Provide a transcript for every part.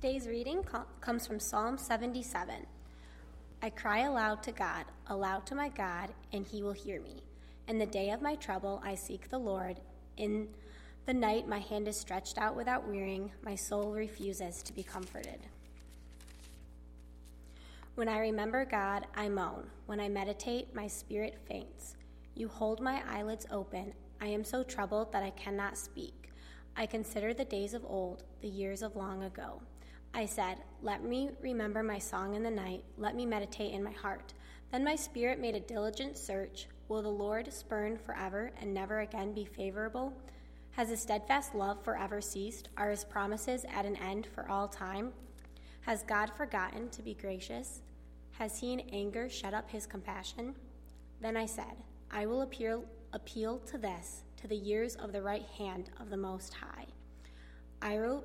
Today's reading comes from Psalm 77. I cry aloud to God, aloud to my God, and he will hear me. In the day of my trouble, I seek the Lord. In the night, my hand is stretched out without wearying. My soul refuses to be comforted. When I remember God, I moan. When I meditate, my spirit faints. You hold my eyelids open. I am so troubled that I cannot speak. I consider the days of old, the years of long ago. I said, Let me remember my song in the night. Let me meditate in my heart. Then my spirit made a diligent search. Will the Lord spurn forever and never again be favorable? Has his steadfast love forever ceased? Are his promises at an end for all time? Has God forgotten to be gracious? Has he in anger shut up his compassion? Then I said, I will appeal, appeal to this, to the years of the right hand of the Most High. I, wrote,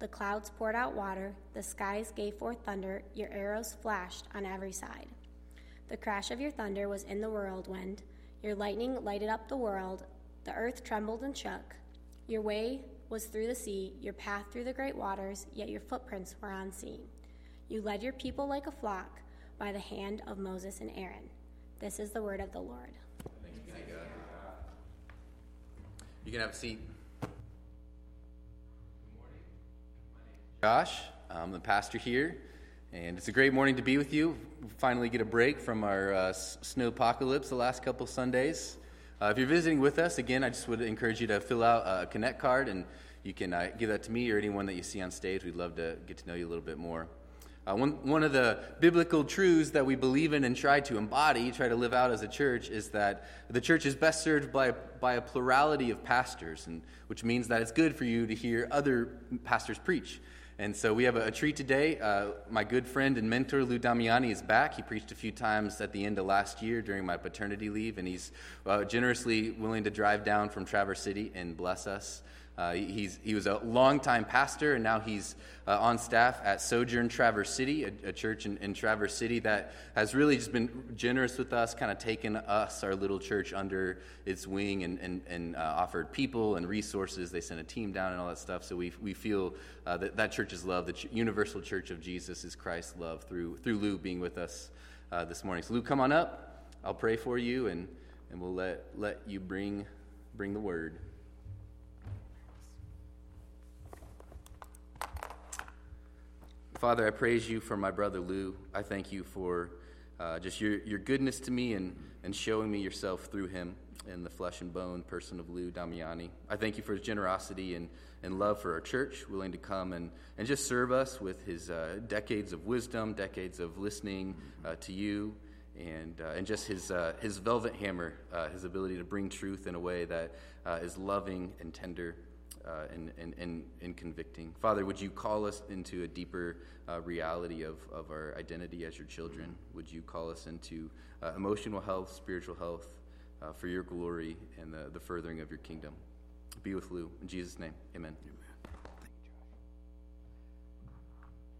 The clouds poured out water, the skies gave forth thunder, your arrows flashed on every side. The crash of your thunder was in the whirlwind, your lightning lighted up the world, the earth trembled and shook. Your way was through the sea, your path through the great waters, yet your footprints were unseen. You led your people like a flock by the hand of Moses and Aaron. This is the word of the Lord. You can have a seat. Josh, I'm the pastor here, and it's a great morning to be with you. We finally get a break from our uh, snow apocalypse the last couple Sundays. Uh, if you're visiting with us, again, I just would encourage you to fill out a Connect card, and you can uh, give that to me or anyone that you see on stage. We'd love to get to know you a little bit more. Uh, one, one of the biblical truths that we believe in and try to embody, try to live out as a church, is that the church is best served by, by a plurality of pastors, and, which means that it's good for you to hear other pastors preach. And so we have a, a treat today. Uh, my good friend and mentor, Lou Damiani, is back. He preached a few times at the end of last year during my paternity leave, and he's uh, generously willing to drive down from Traverse City and bless us. Uh, he's, he was a longtime pastor, and now he's uh, on staff at Sojourn Traverse City, a, a church in, in, Traverse City that has really just been generous with us, kind of taken us, our little church, under its wing and, and, and uh, offered people and resources. They sent a team down and all that stuff. So we, we feel uh, that that church is love. The ch- universal church of Jesus is Christ's love through, through Lou being with us uh, this morning. So, Lou, come on up. I'll pray for you, and, and we'll let, let you bring, bring the word. Father, I praise you for my brother Lou. I thank you for uh, just your, your goodness to me and, and showing me yourself through him in the flesh and bone person of Lou Damiani. I thank you for his generosity and, and love for our church, willing to come and, and just serve us with his uh, decades of wisdom, decades of listening uh, to you, and, uh, and just his, uh, his velvet hammer, uh, his ability to bring truth in a way that is loving and tender uh, and, and, and, and, convicting. Father, would you call us into a deeper uh, reality of, of our identity as your children? Would you call us into uh, emotional health, spiritual health, uh, for your glory and the, the furthering of your kingdom? Be with Lou. In Jesus' name, amen. amen.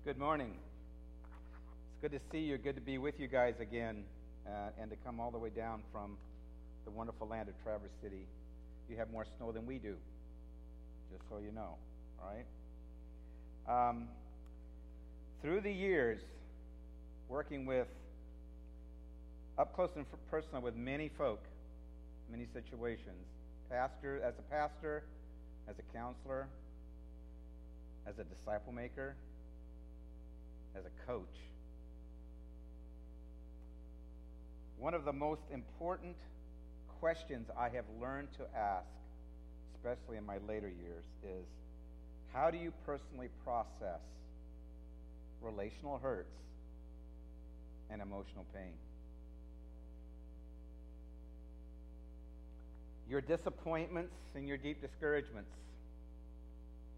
Good morning. It's good to see you. Good to be with you guys again uh, and to come all the way down from the wonderful land of Traverse City. You have more snow than we do just so you know, all right? Um, through the years, working with up close and personal with many folk, many situations, pastor as a pastor, as a counselor, as a disciple maker, as a coach. One of the most important questions I have learned to ask especially in my later years, is how do you personally process relational hurts and emotional pain? Your disappointments and your deep discouragements,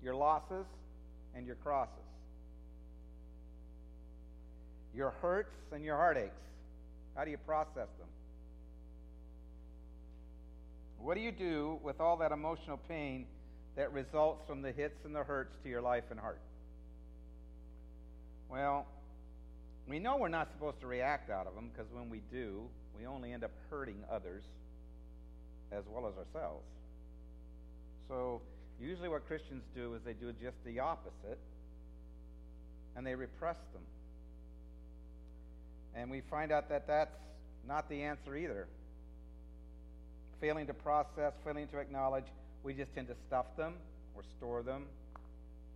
your losses and your crosses. your hurts and your heartaches. How do you process them? What do you do with all that emotional pain that results from the hits and the hurts to your life and heart? Well, we know we're not supposed to react out of them because when we do, we only end up hurting others as well as ourselves. So, usually what Christians do is they do just the opposite and they repress them. And we find out that that's not the answer either. Failing to process, failing to acknowledge, we just tend to stuff them or store them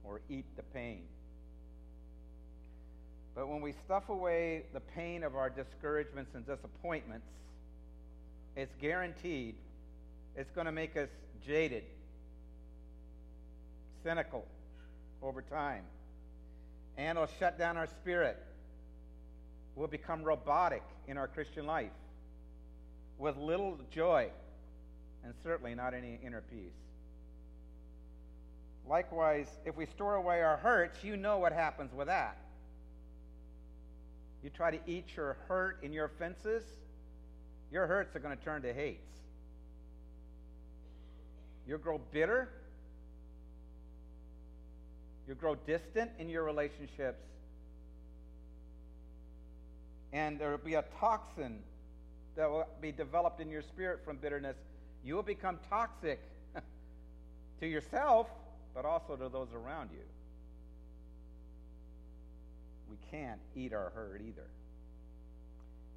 or eat the pain. But when we stuff away the pain of our discouragements and disappointments, it's guaranteed it's going to make us jaded, cynical over time, and it'll shut down our spirit. We'll become robotic in our Christian life with little joy and certainly not any inner peace. Likewise, if we store away our hurts, you know what happens with that. You try to eat your hurt and your offenses, your hurts are going to turn to hates. You'll grow bitter. You'll grow distant in your relationships. And there will be a toxin that will be developed in your spirit from bitterness. You will become toxic to yourself, but also to those around you we can't eat our hurt either.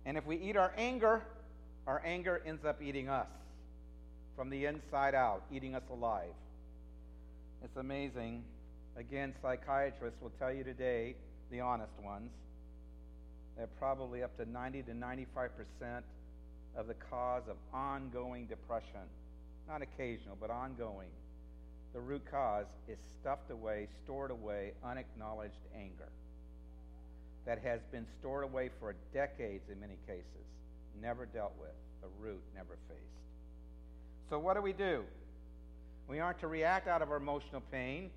And if we eat our anger, our anger ends up eating us from the inside out, eating us alive. It's amazing. Again, psychiatrists will tell you today, the honest ones, that probably up to 90 to 95% of the cause of ongoing depression, not occasional, but ongoing, the root cause is stuffed away, stored away, unacknowledged anger that has been stored away for decades in many cases, never dealt with, the root never faced. So, what do we do? We aren't to react out of our emotional pain,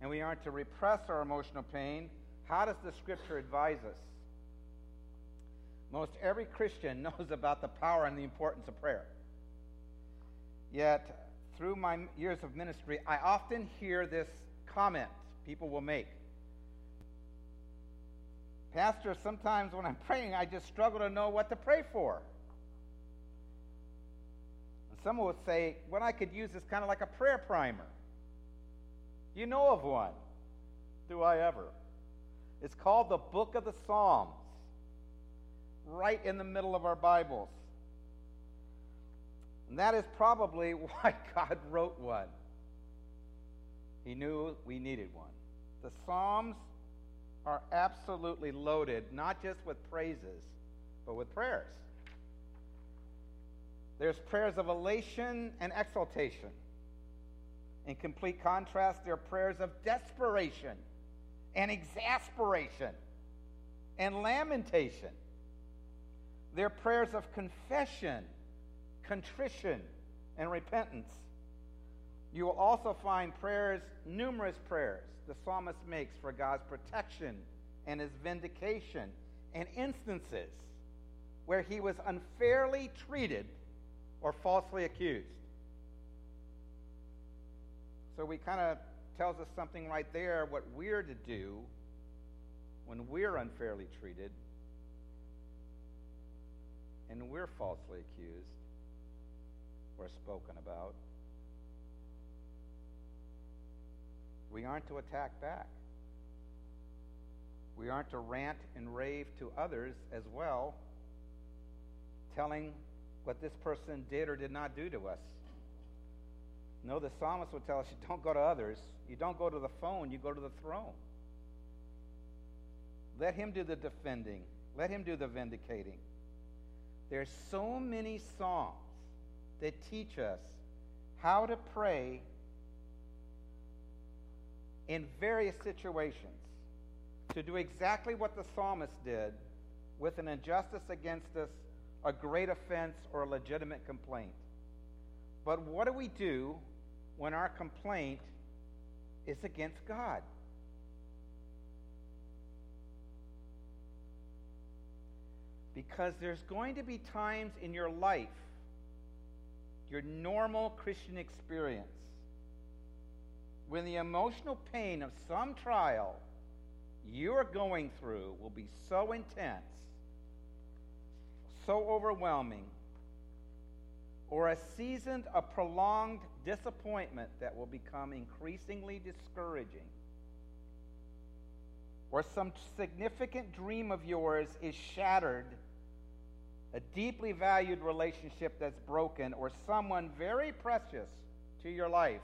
and we aren't to repress our emotional pain. How does the scripture advise us? Most every Christian knows about the power and the importance of prayer. Yet, through my years of ministry, I often hear this comment people will make Pastor, sometimes when I'm praying, I just struggle to know what to pray for. And someone would say, what I could use is kind of like a prayer primer. You know of one? Do I ever? It's called the Book of the Psalms, right in the middle of our Bibles. And that is probably why God wrote one. He knew we needed one. The Psalms are absolutely loaded, not just with praises, but with prayers. There's prayers of elation and exaltation. In complete contrast, there are prayers of desperation and exasperation and lamentation. There are prayers of confession, contrition, and repentance. You will also find prayers, numerous prayers, the psalmist makes for God's protection and his vindication, and instances where he was unfairly treated or falsely accused. So we kind of tells us something right there what we're to do when we're unfairly treated and we're falsely accused or spoken about. We aren't to attack back. We aren't to rant and rave to others as well, telling what this person did or did not do to us. No, the psalmist would tell us you don't go to others. You don't go to the phone, you go to the throne. Let him do the defending, let him do the vindicating. There's so many psalms that teach us how to pray in various situations to do exactly what the psalmist did with an injustice against us, a great offense, or a legitimate complaint. But what do we do when our complaint is against God? Because there's going to be times in your life, your normal Christian experience, when the emotional pain of some trial you are going through will be so intense, so overwhelming, or a season of prolonged disappointment that will become increasingly discouraging, or some significant dream of yours is shattered, a deeply valued relationship that's broken, or someone very precious to your life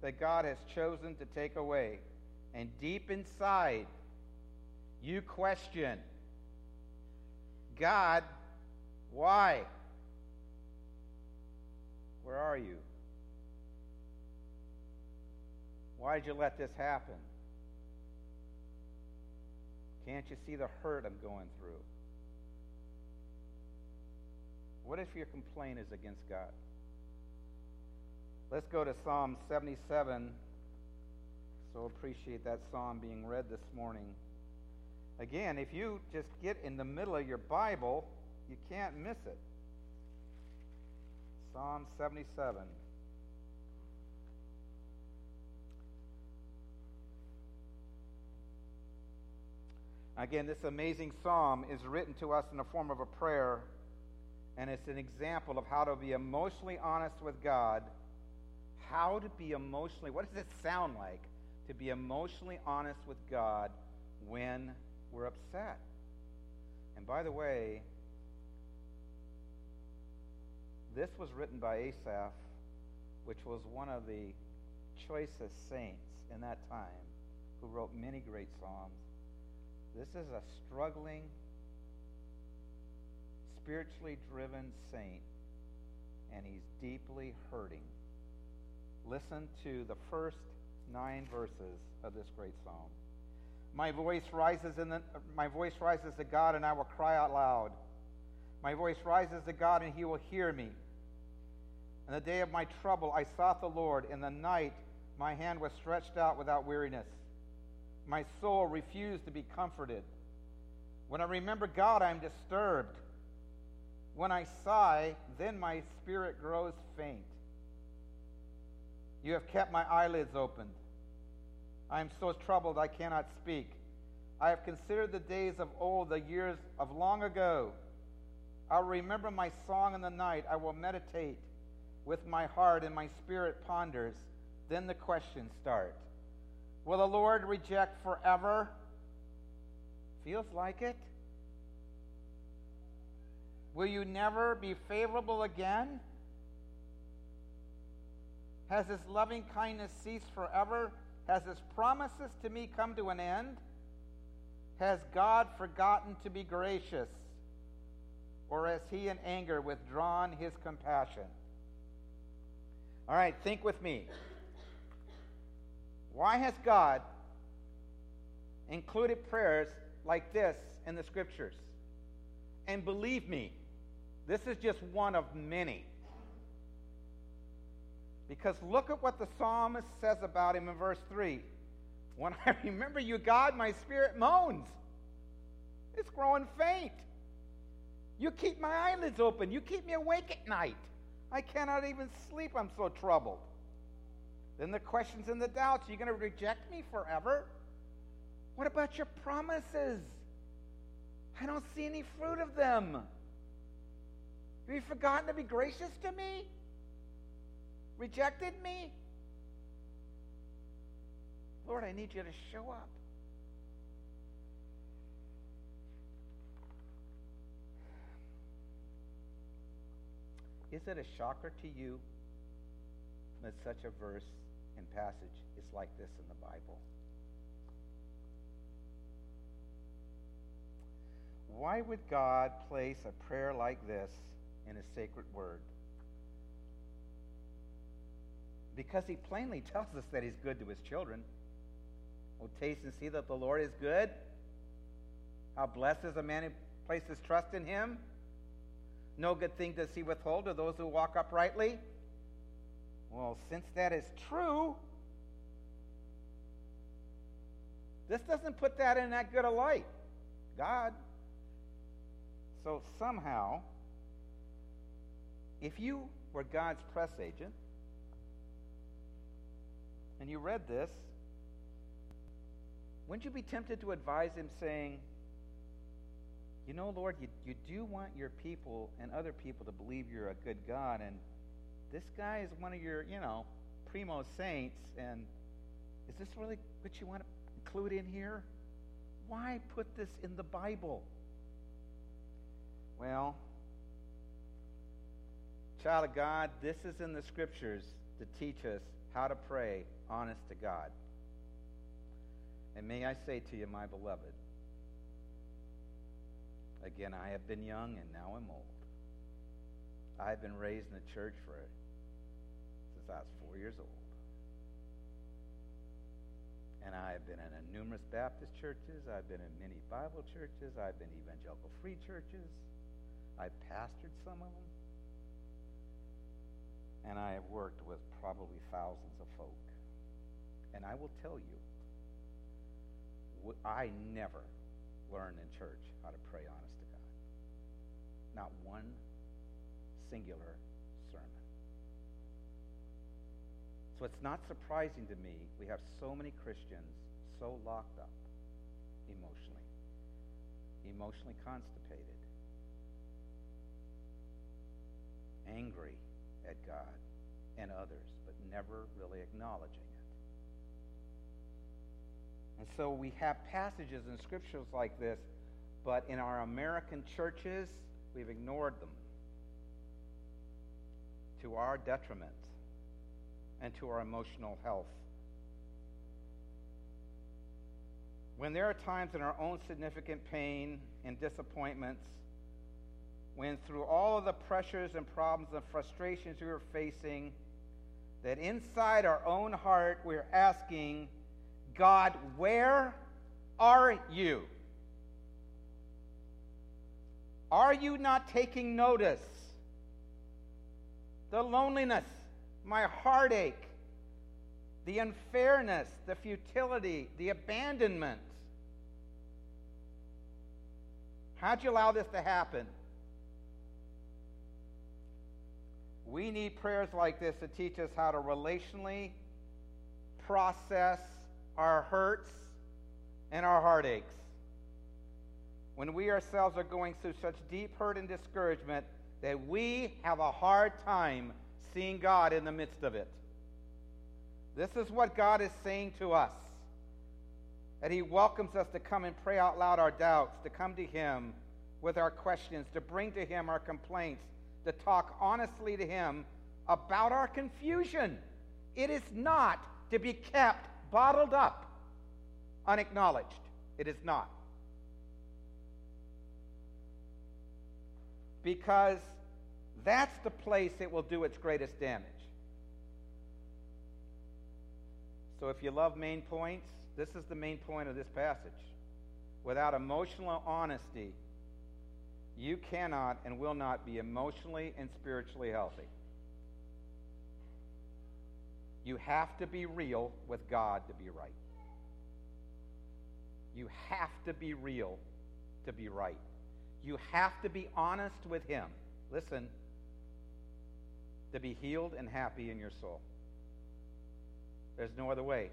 that God has chosen to take away. And deep inside, you question God, why? Where are you? Why did you let this happen? Can't you see the hurt I'm going through? What if your complaint is against God? Let's go to Psalm 77. So appreciate that psalm being read this morning. Again, if you just get in the middle of your Bible, you can't miss it. Psalm 77. Again, this amazing psalm is written to us in the form of a prayer, and it's an example of how to be emotionally honest with God. How to be emotionally, what does it sound like to be emotionally honest with God when we're upset? And by the way, this was written by Asaph, which was one of the choicest saints in that time, who wrote many great psalms. This is a struggling, spiritually driven saint, and he's deeply hurting. Listen to the first nine verses of this great psalm. My voice rises in the, my voice rises to God, and I will cry out loud. My voice rises to God, and He will hear me. In the day of my trouble, I sought the Lord. In the night, my hand was stretched out without weariness. My soul refused to be comforted. When I remember God, I am disturbed. When I sigh, then my spirit grows faint. You have kept my eyelids opened. I am so troubled I cannot speak. I have considered the days of old, the years of long ago. I will remember my song in the night. I will meditate with my heart, and my spirit ponders. Then the questions start Will the Lord reject forever? Feels like it. Will you never be favorable again? Has his loving kindness ceased forever? Has his promises to me come to an end? Has God forgotten to be gracious? Or has he in anger withdrawn his compassion? All right, think with me. Why has God included prayers like this in the scriptures? And believe me, this is just one of many. Because look at what the psalmist says about him in verse 3. When I remember you, God, my spirit moans. It's growing faint. You keep my eyelids open. You keep me awake at night. I cannot even sleep. I'm so troubled. Then the questions and the doubts. Are you going to reject me forever? What about your promises? I don't see any fruit of them. Have you forgotten to be gracious to me? Rejected me? Lord, I need you to show up. Is it a shocker to you that such a verse and passage is like this in the Bible? Why would God place a prayer like this in His sacred word? Because he plainly tells us that he's good to his children. Oh, taste and see that the Lord is good. How blessed is a man who places trust in him. No good thing does he withhold of those who walk uprightly. Well, since that is true, this doesn't put that in that good a light. God. So somehow, if you were God's press agent and you read this, wouldn't you be tempted to advise him saying, You know, Lord, you, you do want your people and other people to believe you're a good God, and this guy is one of your, you know, primo saints, and is this really what you want to include in here? Why put this in the Bible? Well, child of God, this is in the scriptures to teach us how to pray honest to God. And may I say to you, my beloved, again, I have been young and now I'm old. I have been raised in the church for since I was four years old. And I have been in numerous Baptist churches. I've been in many Bible churches. I've been evangelical free churches. I've pastored some of them. And I have worked with probably thousands of folk. And I will tell you, I never learned in church how to pray honest to God. Not one singular sermon. So it's not surprising to me we have so many Christians so locked up emotionally, emotionally constipated, angry at God and others, but never really acknowledging it. And so we have passages in scriptures like this, but in our American churches, we've ignored them to our detriment and to our emotional health. When there are times in our own significant pain and disappointments, when through all of the pressures and problems and frustrations we are facing, that inside our own heart we're asking, God, where are you? Are you not taking notice? The loneliness, my heartache, the unfairness, the futility, the abandonment. How'd you allow this to happen? We need prayers like this to teach us how to relationally process our hurts and our heartaches. When we ourselves are going through such deep hurt and discouragement that we have a hard time seeing God in the midst of it. This is what God is saying to us. That He welcomes us to come and pray out loud our doubts, to come to Him with our questions, to bring to Him our complaints, to talk honestly to Him about our confusion. It is not to be kept bottled up, unacknowledged. It is not. Because that's the place it will do its greatest damage. So if you love main points, this is the main point of this passage. Without emotional honesty, you cannot and will not be emotionally and spiritually healthy. You have to be real with God to be right. You have to be real to be right. You have to be honest with Him. Listen, to be healed and happy in your soul. There's no other way.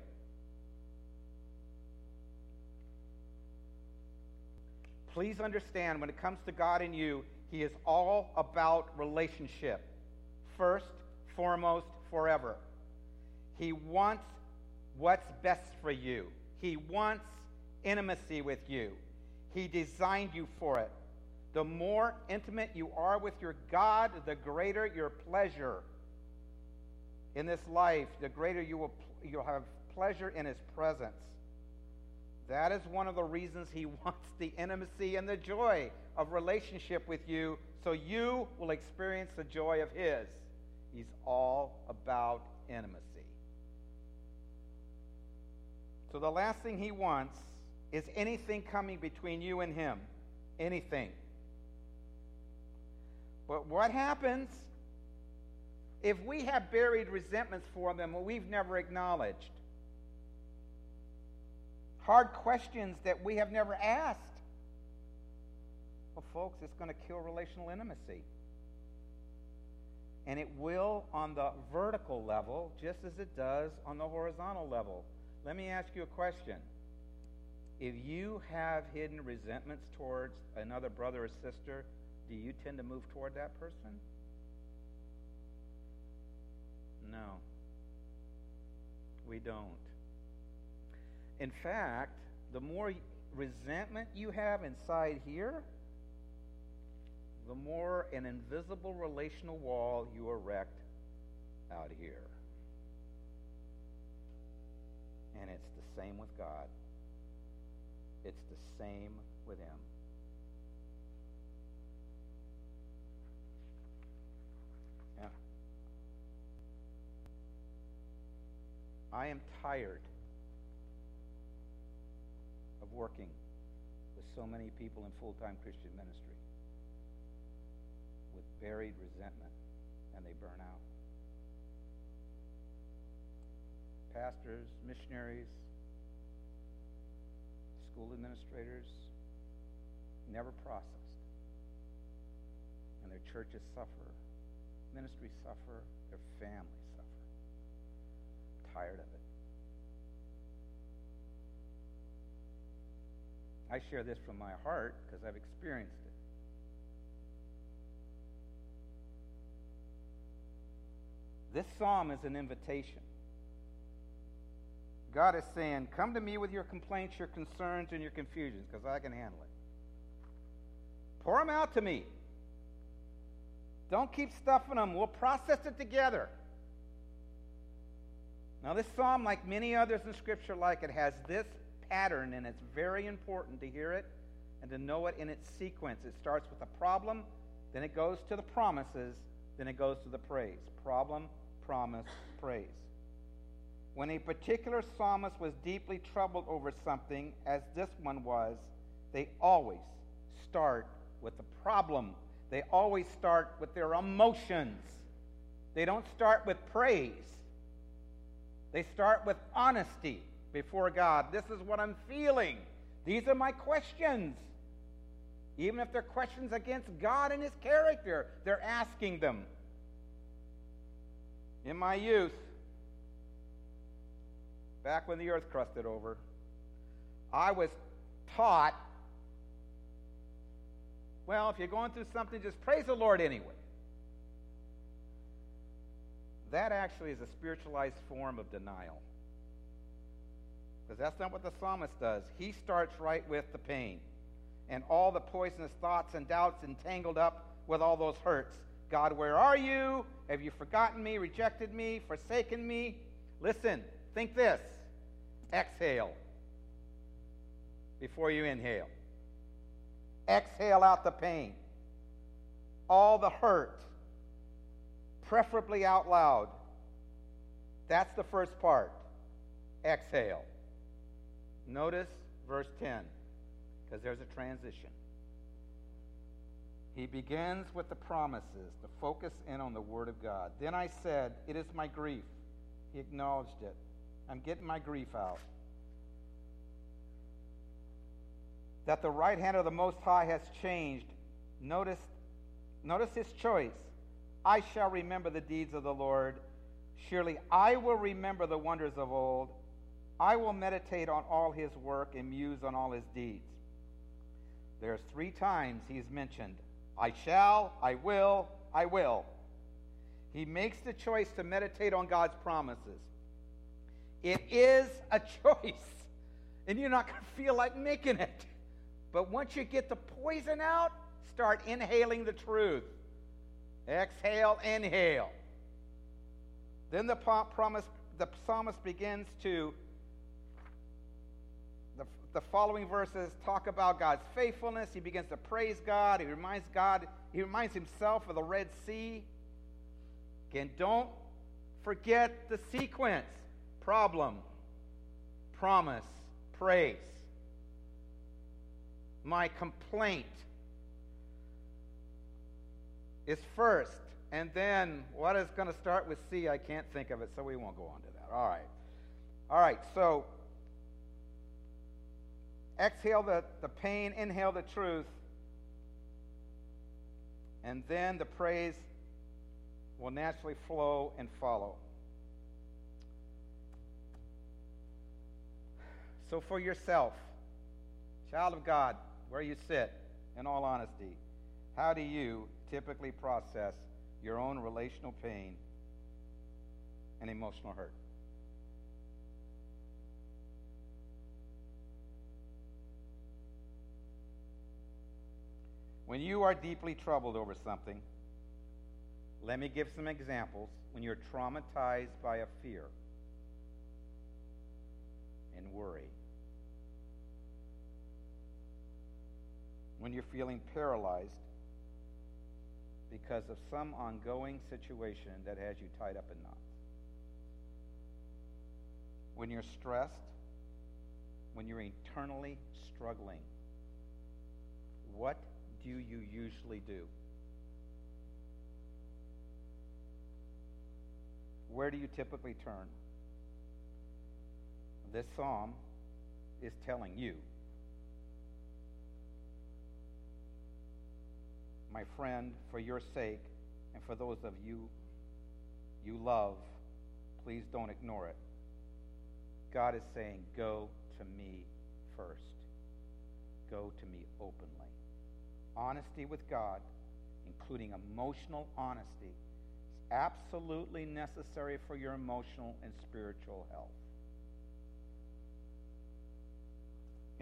Please understand when it comes to God and you, He is all about relationship. First, foremost, forever. He wants what's best for you. He wants intimacy with you. He designed you for it. The more intimate you are with your God, the greater your pleasure in this life, the greater you will you'll have pleasure in his presence. That is one of the reasons he wants the intimacy and the joy of relationship with you so you will experience the joy of his. He's all about intimacy. So the last thing he wants is anything coming between you and him. Anything. But what happens if we have buried resentments for them that we've never acknowledged? Hard questions that we have never asked. Well, folks, it's going to kill relational intimacy. And it will on the vertical level, just as it does on the horizontal level. Let me ask you a question. If you have hidden resentments towards another brother or sister, do you tend to move toward that person? No. We don't. In fact, the more resentment you have inside here, the more an invisible relational wall you erect out here. And it's the same with God. It's the same with Him. I am tired of working with so many people in full time Christian ministry with buried resentment and they burn out. Pastors, missionaries, school administrators never processed. And their churches suffer, ministries suffer, their families. Tired of it. I share this from my heart because I've experienced it. This psalm is an invitation. God is saying, Come to me with your complaints, your concerns, and your confusions, because I can handle it. Pour them out to me. Don't keep stuffing them. We'll process it together. Now, this psalm, like many others in Scripture, like it, has this pattern, and it's very important to hear it and to know it in its sequence. It starts with a problem, then it goes to the promises, then it goes to the praise. Problem, promise, praise. When a particular psalmist was deeply troubled over something, as this one was, they always start with the problem. They always start with their emotions. They don't start with praise. They start with honesty before God. This is what I'm feeling. These are my questions. Even if they're questions against God and His character, they're asking them. In my youth, back when the earth crusted over, I was taught well, if you're going through something, just praise the Lord anyway. That actually is a spiritualized form of denial. Because that's not what the psalmist does. He starts right with the pain and all the poisonous thoughts and doubts entangled up with all those hurts. God, where are you? Have you forgotten me, rejected me, forsaken me? Listen, think this. Exhale before you inhale. Exhale out the pain, all the hurt, preferably out loud. That's the first part. Exhale. Notice verse 10, because there's a transition. He begins with the promises to focus in on the Word of God. Then I said, It is my grief. He acknowledged it. I'm getting my grief out. that the right hand of the Most High has changed. Notice, notice his choice. I shall remember the deeds of the Lord. Surely I will remember the wonders of old. I will meditate on all his work and muse on all his deeds. There's three times he's mentioned I shall, I will, I will. He makes the choice to meditate on God's promises. It is a choice, and you're not going to feel like making it. But once you get the poison out, start inhaling the truth. Exhale, inhale. Then the promise, the psalmist begins to the, the following verses talk about God's faithfulness. He begins to praise God. He reminds God, he reminds himself of the Red Sea. Again, don't forget the sequence. Problem, promise, praise my complaint is first, and then what is going to start with C? I can't think of it, so we won't go on to that. All right. All right, so exhale the, the pain, inhale the truth. And then the praise will naturally flow and follow. So, for yourself, child of God, where you sit, in all honesty, how do you typically process your own relational pain and emotional hurt? When you are deeply troubled over something, let me give some examples. When you're traumatized by a fear and worry, when you're feeling paralyzed because of some ongoing situation that has you tied up in knots, when you're stressed, when you're internally struggling, what do you usually do? Where do you typically turn? This psalm is telling you, my friend, for your sake and for those of you you love, please don't ignore it. God is saying, Go to me first. Go to me openly honesty with God, including emotional honesty, is absolutely necessary for your emotional and spiritual health.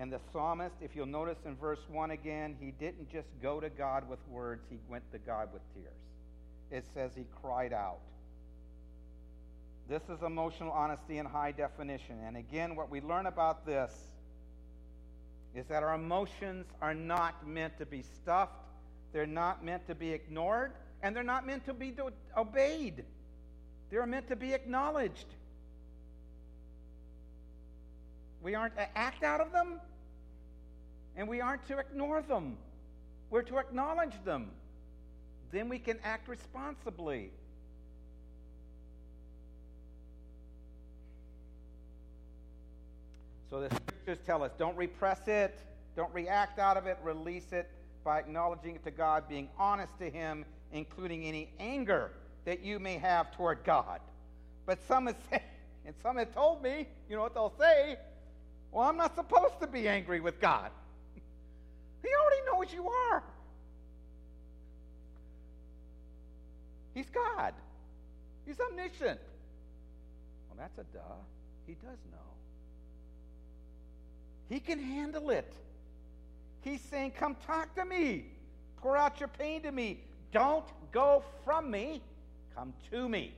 And the psalmist, if you'll notice in verse 1 again, he didn't just go to God with words, he went to God with tears. It says he cried out. This is emotional honesty in high definition. And again, what we learn about this is that our emotions are not meant to be stuffed, they're not meant to be ignored, and they're not meant to be obeyed. They're meant to be acknowledged. We aren't to act out of them, and we aren't to ignore them. We're to acknowledge them. Then we can act responsibly. So the scriptures tell us don't repress it, don't react out of it, release it by acknowledging it to God, being honest to Him, including any anger that you may have toward God. But some have said, and some have told me, you know what they'll say? Well, I'm not supposed to be angry with God. He already knows you are. He's God. He's omniscient. Well, that's a duh. He does know. He can handle it. He's saying, Come talk to me. Pour out your pain to me. Don't go from me. Come to me.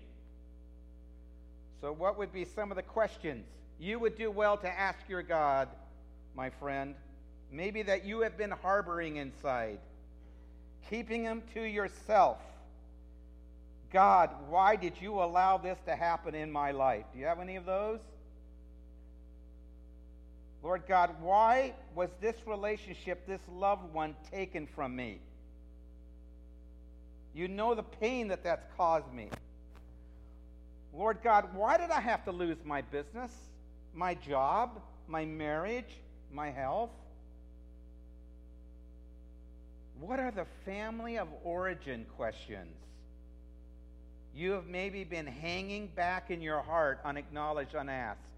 So, what would be some of the questions you would do well to ask your God, my friend? Maybe that you have been harboring inside, keeping them to yourself. God, why did you allow this to happen in my life? Do you have any of those? Lord God, why was this relationship, this loved one, taken from me? You know the pain that that's caused me. Lord God, why did I have to lose my business, my job, my marriage, my health? What are the family of origin questions? You have maybe been hanging back in your heart, unacknowledged, unasked.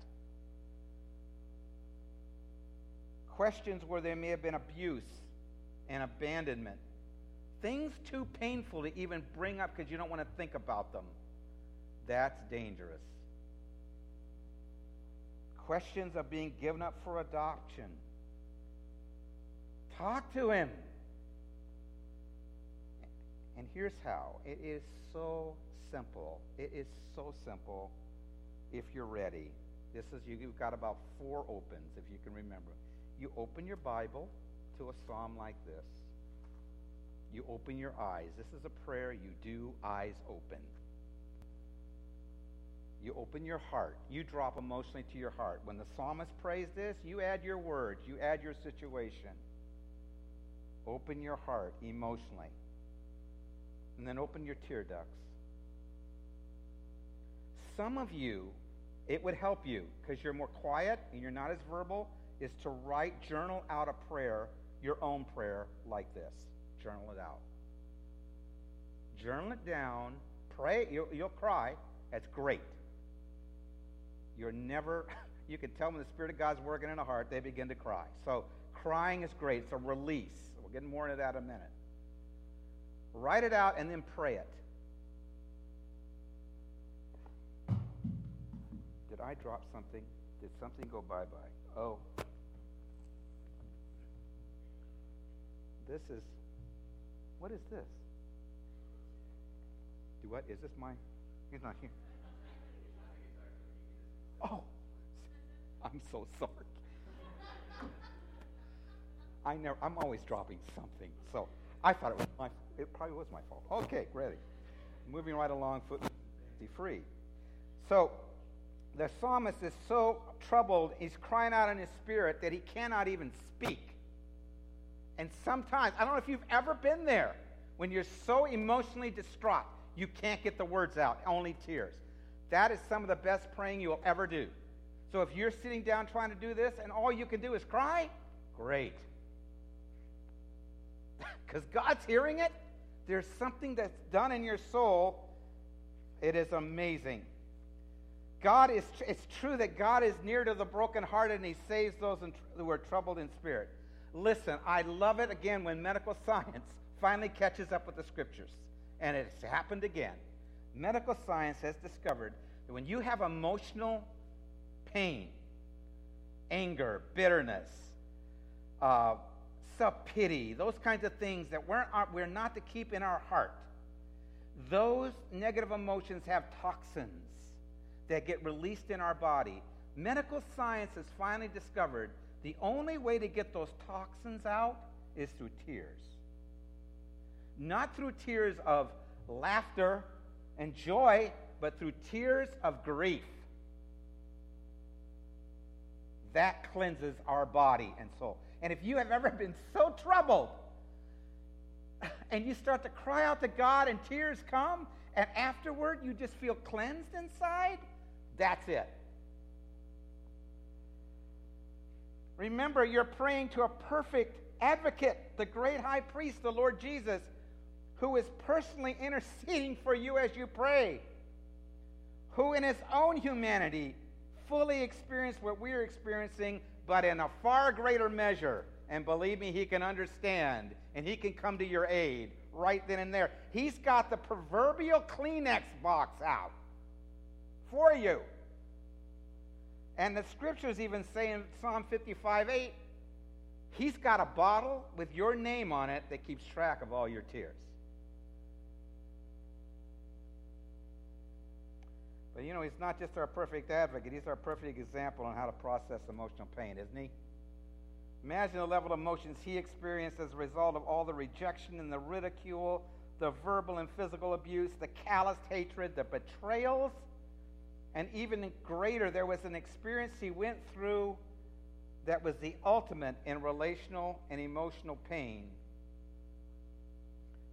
questions where there may have been abuse and abandonment. Things too painful to even bring up because you don't want to think about them. That's dangerous. Questions of being given up for adoption. Talk to him. And here's how it is so simple. It is so simple if you're ready. This is, you've got about four opens, if you can remember. You open your Bible to a psalm like this. You open your eyes. This is a prayer you do eyes open. You open your heart. You drop emotionally to your heart. When the psalmist prays this, you add your words, you add your situation. Open your heart emotionally. And then open your tear ducts. Some of you, it would help you because you're more quiet and you're not as verbal is to write, journal out a prayer, your own prayer, like this. Journal it out. journal it down, pray. You'll, you'll cry. That's great. You're never, you can tell when the Spirit of God's working in a heart, they begin to cry. So crying is great. It's a release. We'll get more into that in a minute. Write it out and then pray it. Did I drop something? Did something go bye bye? Oh. This is, what is this? Do what? Is this mine? He's not here. Oh, I'm so sorry. I never, I'm always dropping something. So I thought it was my, it probably was my fault. Okay, ready. Moving right along, foot free. So the psalmist is so troubled, he's crying out in his spirit that he cannot even speak. And sometimes, I don't know if you've ever been there, when you're so emotionally distraught, you can't get the words out, only tears. That is some of the best praying you'll ever do. So if you're sitting down trying to do this and all you can do is cry, great. Because God's hearing it. There's something that's done in your soul. It is amazing. God is, it's true that God is near to the brokenhearted and he saves those who are troubled in spirit. Listen, I love it again when medical science finally catches up with the scriptures. And it's happened again. Medical science has discovered that when you have emotional pain, anger, bitterness, uh, self pity, those kinds of things that we're, uh, we're not to keep in our heart, those negative emotions have toxins that get released in our body. Medical science has finally discovered the only way to get those toxins out is through tears. Not through tears of laughter and joy, but through tears of grief. That cleanses our body and soul. And if you have ever been so troubled and you start to cry out to God and tears come, and afterward you just feel cleansed inside, that's it. Remember, you're praying to a perfect advocate, the great high priest, the Lord Jesus, who is personally interceding for you as you pray, who in his own humanity fully experienced what we're experiencing, but in a far greater measure. And believe me, he can understand and he can come to your aid right then and there. He's got the proverbial Kleenex box out for you. And the scriptures even say in Psalm 55 8, He's got a bottle with your name on it that keeps track of all your tears. But you know, He's not just our perfect advocate, He's our perfect example on how to process emotional pain, isn't He? Imagine the level of emotions He experienced as a result of all the rejection and the ridicule, the verbal and physical abuse, the calloused hatred, the betrayals and even greater, there was an experience he went through that was the ultimate in relational and emotional pain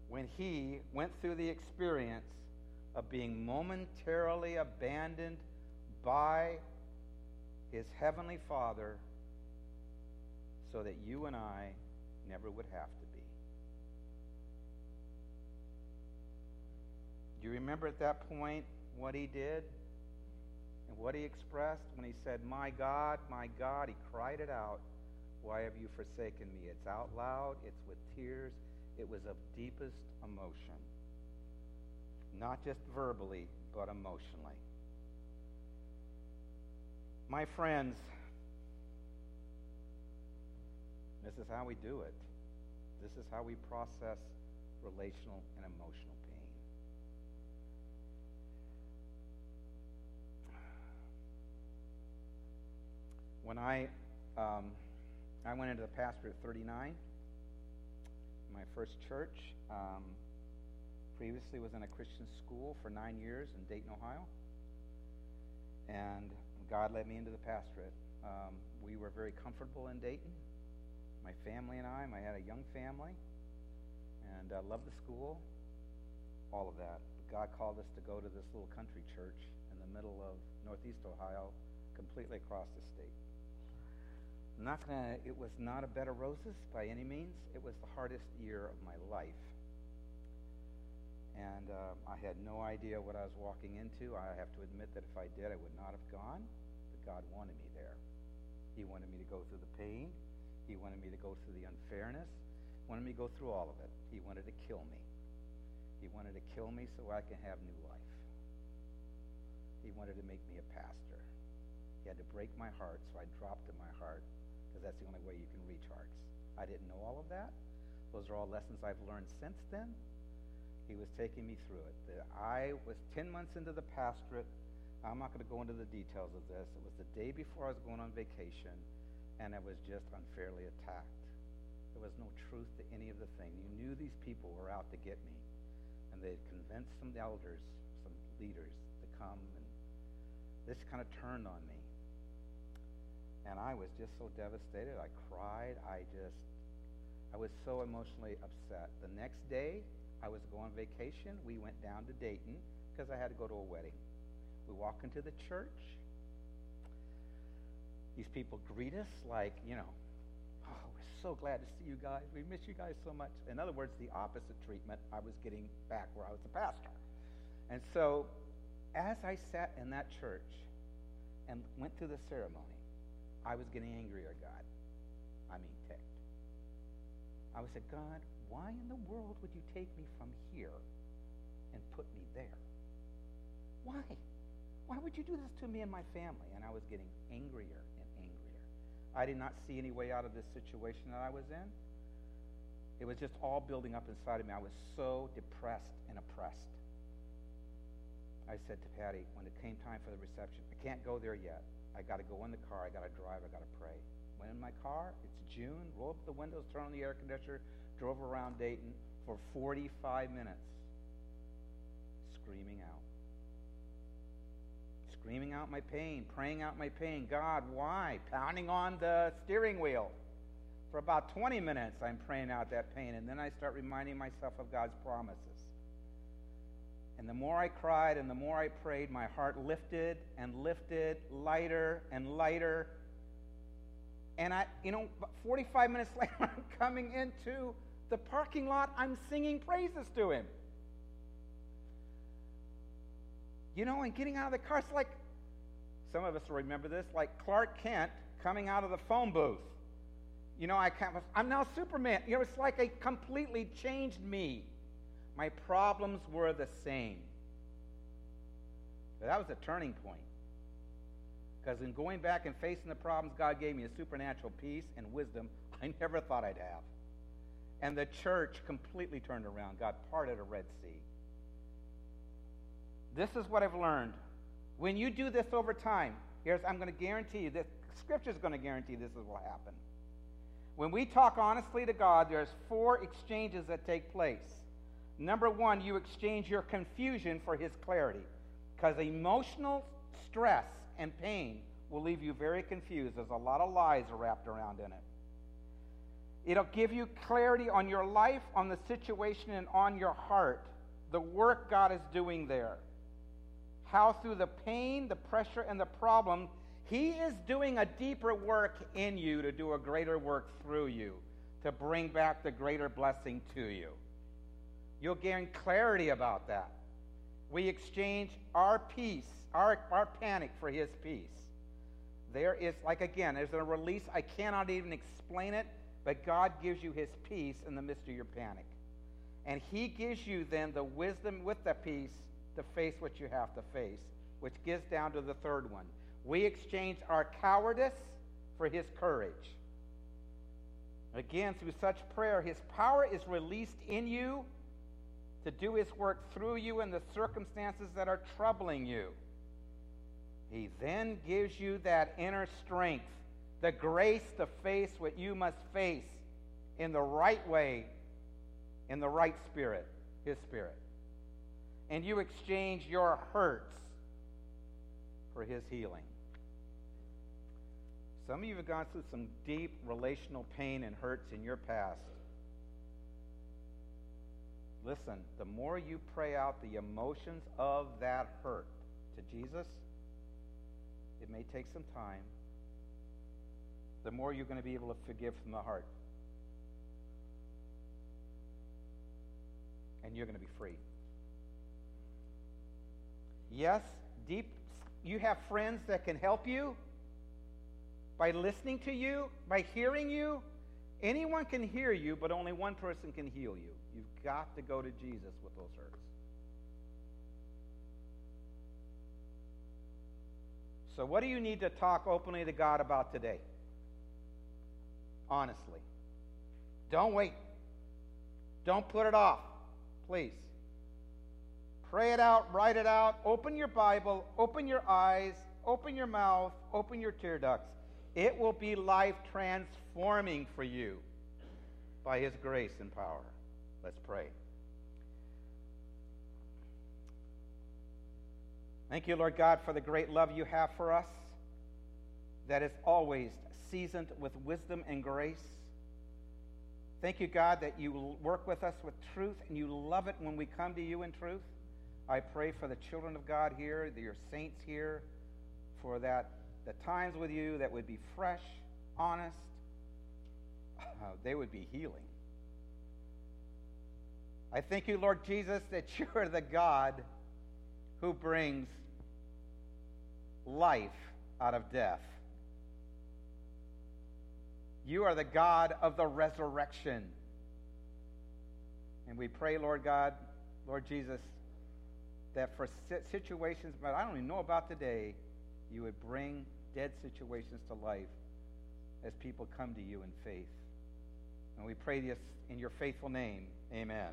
when he went through the experience of being momentarily abandoned by his heavenly Father so that you and I never would have to be. Do you remember at that point what he did? And what he expressed when he said, My God, my God, he cried it out. Why have you forsaken me? It's out loud, it's with tears, it was of deepest emotion. Not just verbally, but emotionally. My friends, this is how we do it. This is how we process relational and emotional pain. when I um, I went into the pastorate at 39, my first church. Um, previously was in a Christian school for nine years in Dayton, Ohio, and God led me into the pastorate. Um, we were very comfortable in Dayton. My family and I. I had a young family, and I loved the school. All of that. But God called us to go to this little country church in the middle of Northeast Ohio, completely across the state not gonna, it was not a bed of roses by any means. It was the hardest year of my life. And uh, I had no idea what I was walking into. I have to admit that if I did, I would not have gone. But God wanted me there. He wanted me to go through the pain. He wanted me to go through the unfairness. He wanted me to go through all of it. He wanted to kill me. He wanted to kill me so I can have new life. He wanted to make me a pastor. He had to break my heart, so I dropped in my heart because that's the only way you can reach hearts. I didn't know all of that. Those are all lessons I've learned since then. He was taking me through it. The, I was 10 months into the pastorate. I'm not going to go into the details of this. It was the day before I was going on vacation, and I was just unfairly attacked. There was no truth to any of the thing. You knew these people were out to get me, and they had convinced some elders, some leaders, to come, and this kind of turned on me. And I was just so devastated. I cried. I just, I was so emotionally upset. The next day, I was going on vacation. We went down to Dayton because I had to go to a wedding. We walk into the church. These people greet us like, you know, oh, we're so glad to see you guys. We miss you guys so much. In other words, the opposite treatment I was getting back where I was a pastor. And so, as I sat in that church and went through the ceremony, I was getting angry at God. I mean, ticked. I was said, God, why in the world would you take me from here and put me there? Why? Why would you do this to me and my family? And I was getting angrier and angrier. I did not see any way out of this situation that I was in. It was just all building up inside of me. I was so depressed and oppressed. I said to Patty, when it came time for the reception, I can't go there yet. I got to go in the car. I got to drive. I got to pray. Went in my car. It's June. Roll up the windows, turn on the air conditioner, drove around Dayton for 45 minutes screaming out. Screaming out my pain, praying out my pain. God, why? Pounding on the steering wheel. For about 20 minutes, I'm praying out that pain, and then I start reminding myself of God's promises. And the more I cried and the more I prayed, my heart lifted and lifted, lighter and lighter. And I, you know, 45 minutes later, I'm coming into the parking lot, I'm singing praises to him. You know, and getting out of the car, it's like, some of us will remember this, like Clark Kent coming out of the phone booth. You know, I can't, I'm now Superman. You know, it's like a completely changed me. My problems were the same. But that was a turning point. Because in going back and facing the problems, God gave me a supernatural peace and wisdom I never thought I'd have. And the church completely turned around. God parted a Red Sea. This is what I've learned. When you do this over time, here's I'm going to guarantee you this scripture is going to guarantee this is what will happen. When we talk honestly to God, there's four exchanges that take place. Number one, you exchange your confusion for his clarity. Because emotional stress and pain will leave you very confused. There's a lot of lies wrapped around in it. It'll give you clarity on your life, on the situation, and on your heart. The work God is doing there. How through the pain, the pressure, and the problem, He is doing a deeper work in you to do a greater work through you, to bring back the greater blessing to you. You'll gain clarity about that. We exchange our peace, our, our panic for His peace. There is, like again, there's a release. I cannot even explain it but God gives you his peace in the midst of your panic. And he gives you then the wisdom with the peace to face what you have to face, which gets down to the third one. We exchange our cowardice for his courage. Again, through such prayer, his power is released in you to do his work through you in the circumstances that are troubling you. He then gives you that inner strength the grace to face what you must face in the right way, in the right spirit, His Spirit. And you exchange your hurts for His healing. Some of you have gone through some deep relational pain and hurts in your past. Listen, the more you pray out the emotions of that hurt to Jesus, it may take some time, the more you're going to be able to forgive from the heart. And you're going to be free. Yes, deep you have friends that can help you by listening to you, by hearing you. Anyone can hear you, but only one person can heal you. You've got to go to Jesus with those hurts. So, what do you need to talk openly to God about today? Honestly. Don't wait. Don't put it off, please. Pray it out, write it out, open your Bible, open your eyes, open your mouth, open your tear ducts. It will be life transforming for you by His grace and power. Let's pray. Thank you, Lord God, for the great love you have for us that is always seasoned with wisdom and grace. Thank you, God, that you work with us with truth and you love it when we come to you in truth. I pray for the children of God here, your saints here, for that the times with you that would be fresh, honest, uh, they would be healing. I thank you, Lord Jesus, that you are the God who brings life out of death. You are the God of the resurrection. And we pray, Lord God, Lord Jesus, that for situations but I don't even know about today, you would bring dead situations to life as people come to you in faith. And we pray this in your faithful name. Amen.